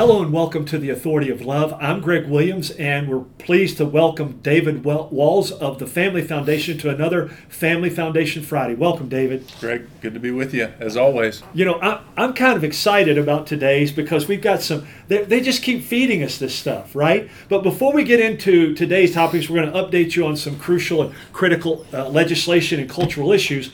Hello and welcome to the Authority of Love. I'm Greg Williams, and we're pleased to welcome David Walls of the Family Foundation to another Family Foundation Friday. Welcome, David. Greg, good to be with you as always. You know, I, I'm kind of excited about today's because we've got some, they, they just keep feeding us this stuff, right? But before we get into today's topics, we're going to update you on some crucial and critical uh, legislation and cultural issues.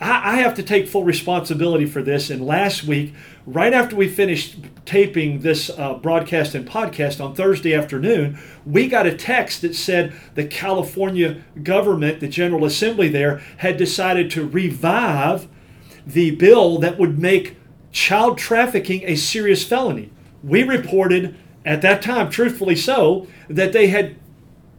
I, I have to take full responsibility for this. And last week, right after we finished taping this uh, broadcast and podcast on Thursday afternoon, we got a text that said the California government, the General Assembly there, had decided to revive the bill that would make child trafficking a serious felony. We reported at that time, truthfully so, that they had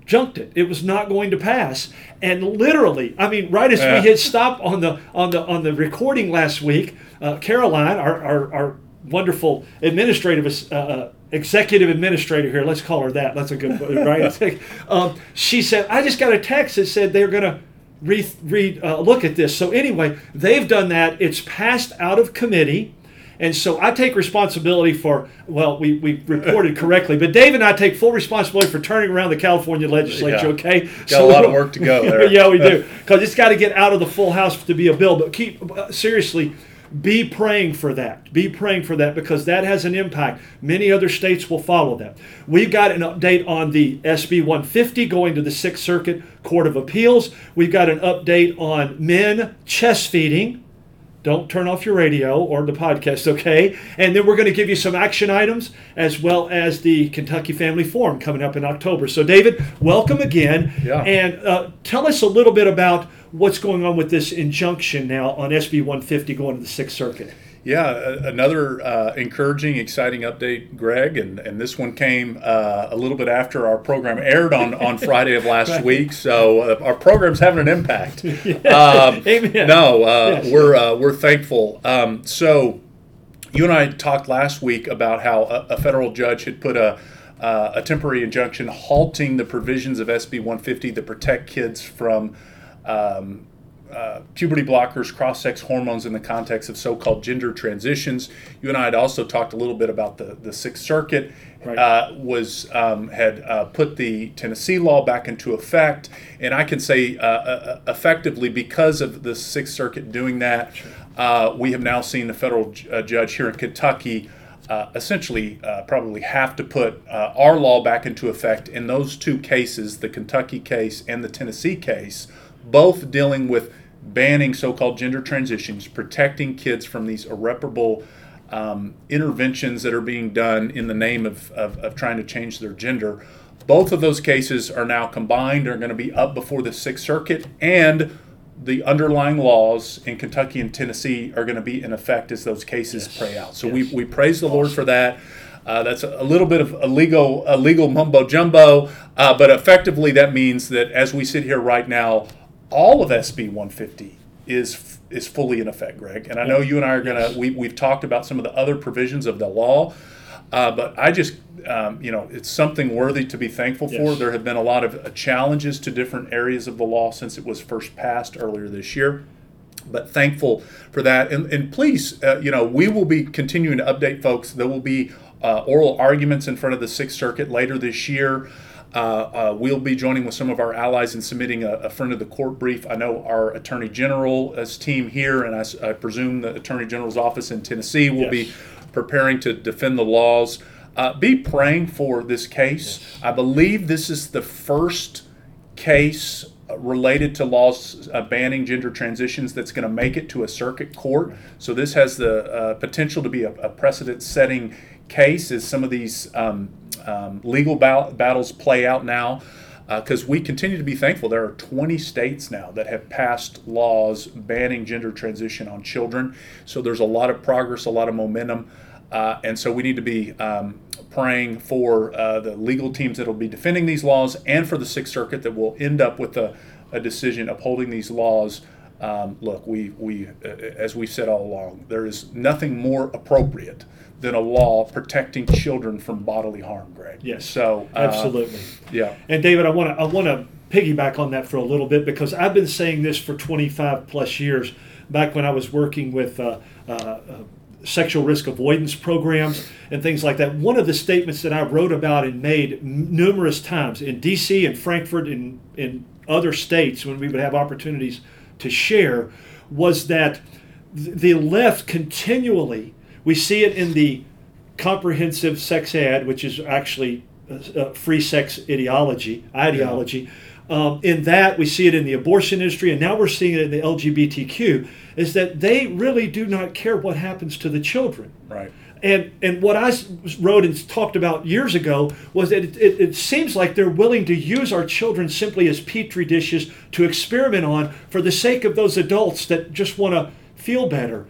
junked it. It was not going to pass. And literally, I mean, right as we hit stop on the on the on the recording last week, uh, Caroline, our, our, our, wonderful administrative uh, uh, executive administrator here, let's call her that. That's a good right. um, she said, "I just got a text that said they're going to." Re, re uh, look at this. So anyway, they've done that. It's passed out of committee. And so I take responsibility for, well, we, we reported correctly, but Dave and I take full responsibility for turning around the California legislature, yeah. okay? Got so, a lot of work to go there. yeah, we do. Because it's got to get out of the full house to be a bill. But keep, uh, seriously, be praying for that. Be praying for that because that has an impact. Many other states will follow that. We've got an update on the SB 150 going to the Sixth Circuit Court of Appeals. We've got an update on men chest feeding. Don't turn off your radio or the podcast, okay? And then we're going to give you some action items as well as the Kentucky Family Forum coming up in October. So, David, welcome again. Yeah. And uh, tell us a little bit about what's going on with this injunction now on SB 150 going to the Sixth Circuit. Yeah, another uh, encouraging, exciting update, Greg, and, and this one came uh, a little bit after our program aired on, on Friday of last right. week. So uh, our program's having an impact. um, Amen. No, uh, yes. we're uh, we're thankful. Um, so you and I talked last week about how a, a federal judge had put a uh, a temporary injunction halting the provisions of SB 150 that protect kids from um, uh, puberty blockers, cross sex hormones in the context of so called gender transitions. You and I had also talked a little bit about the, the Sixth Circuit. Right. Uh, was um, had uh, put the Tennessee law back into effect, and I can say uh, uh, effectively because of the Sixth Circuit doing that, we have now seen the federal j- judge here in Kentucky essentially probably have to put our law back into effect in those two cases, the Kentucky case and the Tennessee case, both dealing with banning so-called gender transitions, protecting kids from these irreparable um, interventions that are being done in the name of, of, of, trying to change their gender. Both of those cases are now combined, are going to be up before the Sixth Circuit, and the underlying laws in Kentucky and Tennessee are going to be in effect as those cases yes. play out. So yes. we, we praise the. Lord for that. Uh, that's a, little bit of a legal, a legal mumbo jumbo, uh, but effectively that means that as we sit here right now, all of SB 150 is is fully in effect, Greg. And I know you and I are gonna we we've talked about some of the other provisions of the law, uh, but I just um, you know it's something worthy to be thankful for. There have been a lot of uh, challenges to different areas of the law since it was first passed earlier this year. But thankful for that, and, and please, uh, you know, we will be continuing to update folks. There will be uh, oral arguments in front of the Sixth Circuit later this year. Uh, uh, we'll be joining with some of our allies in submitting a, a, friend of the court brief. I know our Attorney General's team here, and I, I presume the Attorney General's office in Tennessee will yes. be preparing to defend the laws. Uh, be praying for this case. Yes. I believe this is the first case related to laws uh, banning gender transitions that's going to make it to a circuit court. So this has the uh, potential to be a, a precedent-setting case as some of these um, um, legal ba- battles play out now because uh, we continue to be thankful. There are 20 states now that have passed laws banning gender transition on children. So there's a lot of progress, a lot of momentum. Uh, and so we need to be um, praying for uh, the legal teams that will be defending these laws and for the Sixth Circuit that will end up with a, a decision upholding these laws. Um, look, we, we, as we've said all along, there is nothing more appropriate than a law protecting children from bodily harm, Greg. Yes. So uh, absolutely. Yeah. And David, I want to I want to piggyback on that for a little bit because I've been saying this for 25 plus years. Back when I was working with uh, uh, uh sexual risk avoidance programs and things like that. One of the statements that I wrote about and made n- numerous times in D.C. and Frankfort and in other states when we would have opportunities to share was that th- the left continually, we see it in the comprehensive sex ed, which is actually uh, uh, free sex ideology, ideology. Um, in that, we see it in the abortion industry, and now we're seeing it in the LGBTQ. Is that they really do not care what happens to the children. Right. And and what I wrote and talked about years ago was that it, it, it seems like they're willing to use our children simply as petri dishes to experiment on for the sake of those adults that just want to feel better.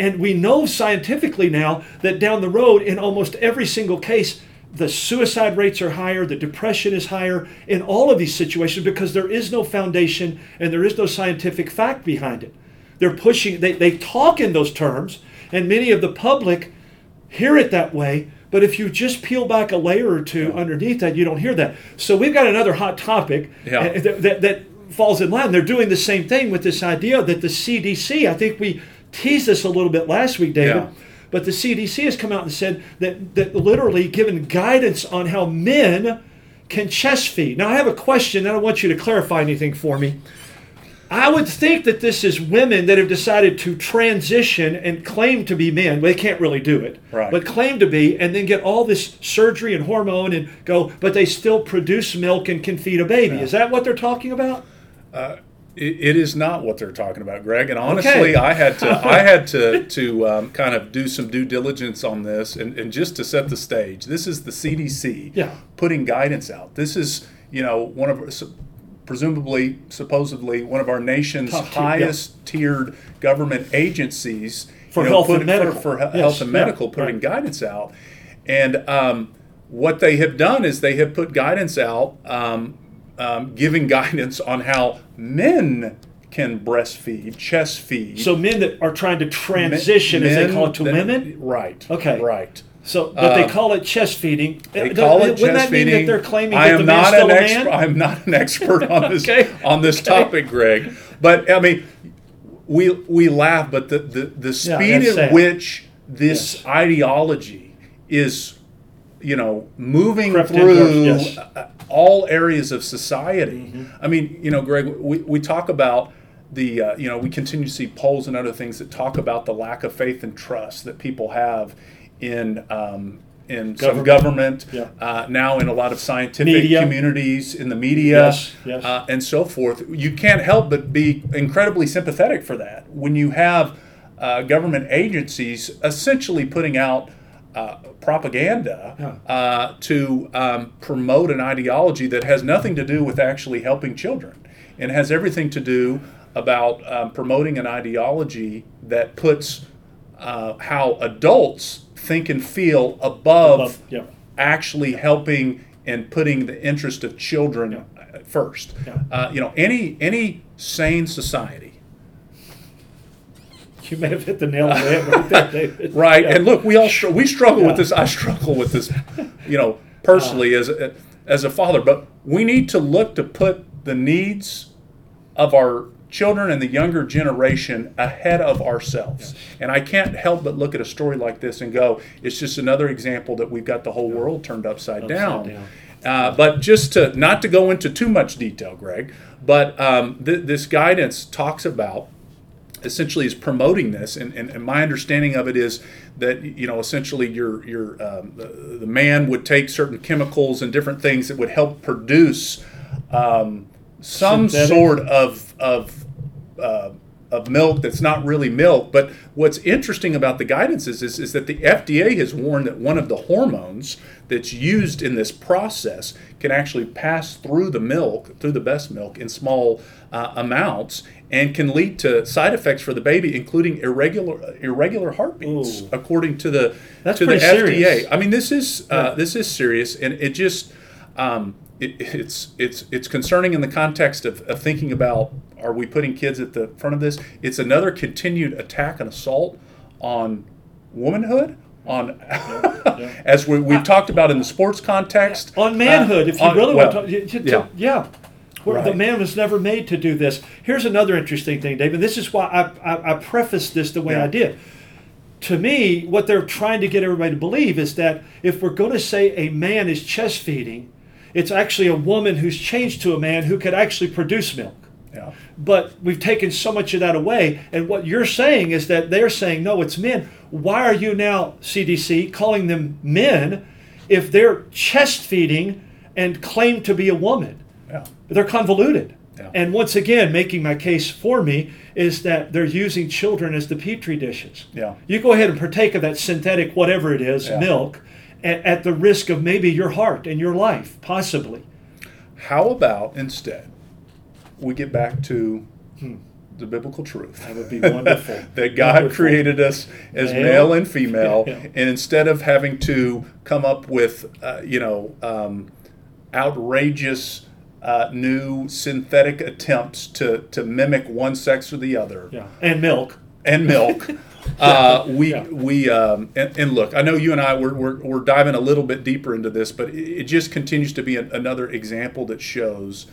And we know scientifically now that down the road, in almost every single case, the suicide rates are higher, the depression is higher in all of these situations because there is no foundation and there is no scientific fact behind it. They're pushing, they, they talk in those terms, and many of the public hear it that way. But if you just peel back a layer or two underneath that, you don't hear that. So we've got another hot topic Yeah. uh, that, that, that falls in line. They're doing the same thing with this idea that the CDC, I think we teased this a little bit last week, David. Yeah. But the CDC has come out and said that, that literally given guidance on how men can chest feed. Now, I have a question, and I want you to clarify anything for me. I would think that this is women that have decided to transition and claim to be men. They can't really do it, Right. but claim to be, and then get all this surgery and hormone and go, but they still produce milk and can feed a baby. Is that what they're talking about? Uh, It, it is not what they're talking about, Greg. And honestly, Okay. I had to I had to to um, kind of do some due diligence on this, and, and just to set the stage. This is the CDC Yeah. putting guidance out. This is you know one of su- presumably supposedly one of our nation's Top tier, yeah. highest tiered government agencies For you know, health and medical. for, for Yes, health and yeah, medical putting right. guidance out, and um, what they have done is they have put guidance out, um, um, giving guidance on how men can breastfeed, chest feed. So men that are trying to transition, as they call it, to that- women. Right. Okay. Right. So, but they Um, call it chest feeding. They Uh, call do- it Wouldn't chest mean feeding. that they're claiming I that am not an a expert. I'm not an expert on this Okay. on this topic, Greg. But I mean, we we laugh, but the the, the speed that's at sad. which this Yes. ideology is, you know, moving Crept through yes. uh, all areas of society. Mm-hmm. I mean, you know, Greg, we, we talk about the, uh, you know, we continue to see polls and other things that talk about the lack of faith and trust that people have in, um, in some Government. government, Yeah. uh, now in a lot of scientific Media. communities, in the media, Yes, yes. Uh, and so forth. You can't help but be incredibly sympathetic for that when you have uh, government agencies essentially putting out uh, propaganda Yeah. uh, to um, promote an ideology that has nothing to do with actually helping children and has everything to do about um, promoting an ideology that puts uh, how adults think and feel above, Above, yeah. actually helping and putting the interest of children first. Yeah. Uh, you know, any any sane society You may have hit the nail on the head right there, David. Right, Yeah. and look, we all str- we struggle with this. I struggle with this, you know, personally as a, as a father. But we need to look to put the needs of our children and the younger generation ahead of ourselves. And I can't help but look at a story like this and go, it's just another example that we've got the whole world turned upside, down. down. Uh, but just to not to go into too much detail, Greg, but um, th- this guidance talks about essentially is promoting this and, and, and my understanding of it is that you know essentially your your um, the, the man would take certain chemicals and different things that would help produce um, some Synthetic? sort of of uh, of milk that's not really milk. But what's interesting about the guidance is, is, is that the FDA has warned that one of the hormones that's used in this process can actually pass through the milk, through the best milk, in small uh, amounts and can lead to side effects for the baby, including irregular irregular heartbeats, Ooh. according to the That's to the pretty FDA. serious. I mean, this is uh, Yeah. this is serious, and it just um, it, it's it's it's concerning in the context of, of thinking about are we putting kids at the front of this? It's another continued attack and assault on womanhood. On, as we, we've talked about in the sports context, on manhood, uh, if you on- really well, want to- yeah. yeah. Where the man was never made to do this. Here's another interesting thing, David. This is why I, I, I prefaced this the way Yeah. I did. to me, what they're trying to get everybody to believe is that if we're going to say a man is chest feeding, it's actually a woman who's changed to a man who could actually produce milk. Yeah. But we've taken so much of that away. And what you're saying is that they're saying, no, it's men. Why are you now, CDC, calling them men if they're chest feeding and claim to be a woman? They're convoluted. Yeah. And once again, making my case for me is that they're using children as the petri dishes. Yeah. You go ahead and partake of that synthetic, whatever it is, Yeah. milk, at, at the risk of maybe your heart and your life, possibly. How about instead we get back to the biblical truth? That would be wonderful. that God Wonderful. created us as Male. male, and female, Yeah. and instead of having to come up with, uh, you know, um, outrageous uh, new synthetic attempts to, to mimic one sex or the other, Yeah. And milk. and milk. Uh, we Yeah. we um, and, and look, I know you and I we're, we're, we're diving a little bit deeper into this, but it, it just continues to be an, another example that shows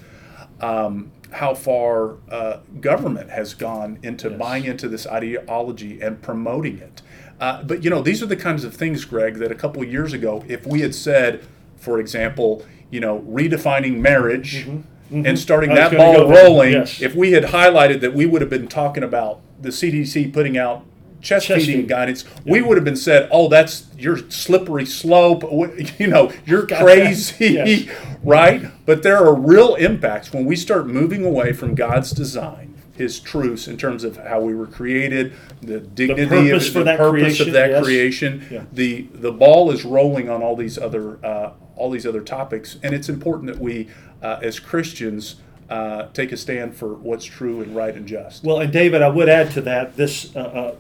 um, how far uh, government has gone into Yes. buying into this ideology and promoting it. Uh, but you know, these are the kinds of things, Greg, that a couple of years ago, if we had said, for example, you know, redefining marriage. And starting Mm-hmm. I was that ball rolling, Yes. if we had highlighted that we would have been talking about the CDC putting out chest, Chest feeding feeding. guidance, we would have been said, "Oh, that's your slippery slope." You know, you're Got crazy, Yes. right? But there are real impacts when we start moving away from God's design, His truths in terms of how we were created, the dignity purpose of the purpose creation, of that yes. creation. Yeah. The the ball is rolling on all these other uh, all these other topics, and it's important that we, uh, as Christians. Uh, take a stand for what's true and right and just. Well, and David, I would add to that this. Uh, uh,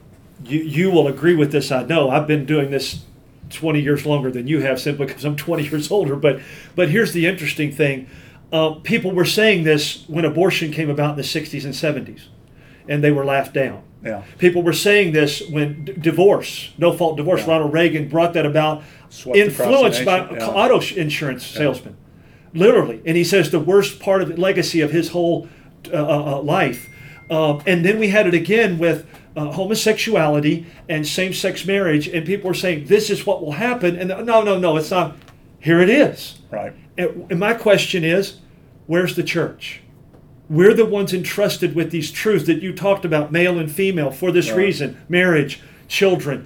you you will agree with this. I know. I've been doing this 20 years longer than you have, simply because I'm 20 years older. But but here's the interesting thing: uh, people were saying this when abortion came about in the 60s and 70s, and they were laughed down. Yeah. People were saying this when d- divorce, no fault divorce. Yeah. Ronald Reagan brought that about, Swept influenced by yeah. auto insurance salesmen, literally. And he says the worst part of the legacy of his whole uh, uh, uh, life. Um, and then we had it again with uh, homosexuality and same-sex marriage, and people were saying this is what will happen. And no, no, no, it's not. Here it is. Right. And and my question is, where's the church? We're the ones entrusted with these truths that you talked about, male and female, for this Right. reason marriage, children.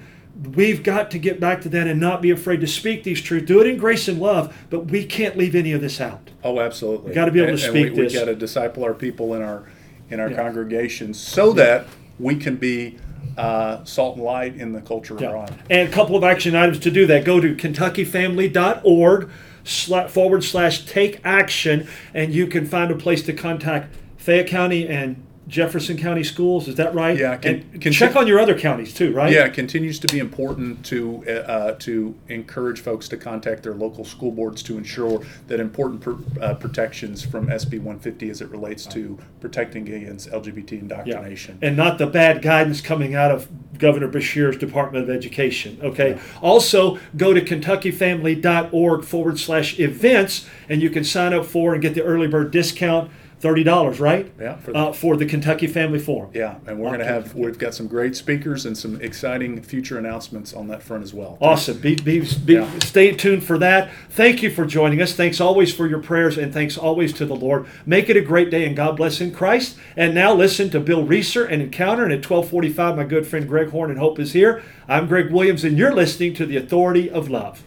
We've got to get back to that and not be afraid to speak these truths. Do it in grace and love, but we can't leave any of this out. Oh, absolutely. We've gotta be able to And- speak and we, this. We got to disciple our people in our in our Yeah. congregations so that we can be uh, salt and light in the culture we're on. And a couple of action items to do that. Go to kentuckyfamily.org forward slash take action, and you can find a place to contact Fayette County and Jefferson County schools. Is that right? Yeah, can- and can- check on your other counties too, right? Yeah, it continues to be important to uh, to encourage folks to contact their local school boards to ensure that important uh, protections from SB 150 as it relates to protecting against LGBT Yeah. indoctrination. And not the bad guidance coming out of Governor Beshear's Department of Education. Okay. Also, go to kentuckyfamily.org forward slash events, and you can sign up for and get the early bird discount. Thirty dollars, right? Yeah, for the- uh, for the Kentucky Family Forum. Yeah, and we're going to have we've got some great speakers and some exciting future announcements on that front as well. Awesome. Be, be, be, Yeah. Stay tuned for that. Thank you for joining us. Thanks always for your prayers and thanks always to the Lord. Make it a great day and God bless in Christ. And now listen to Bill Reeser and Encounter. And at 1245, my good friend Greg Horn and Hope is here. I'm Greg Williams and you're listening to The Authority of Love.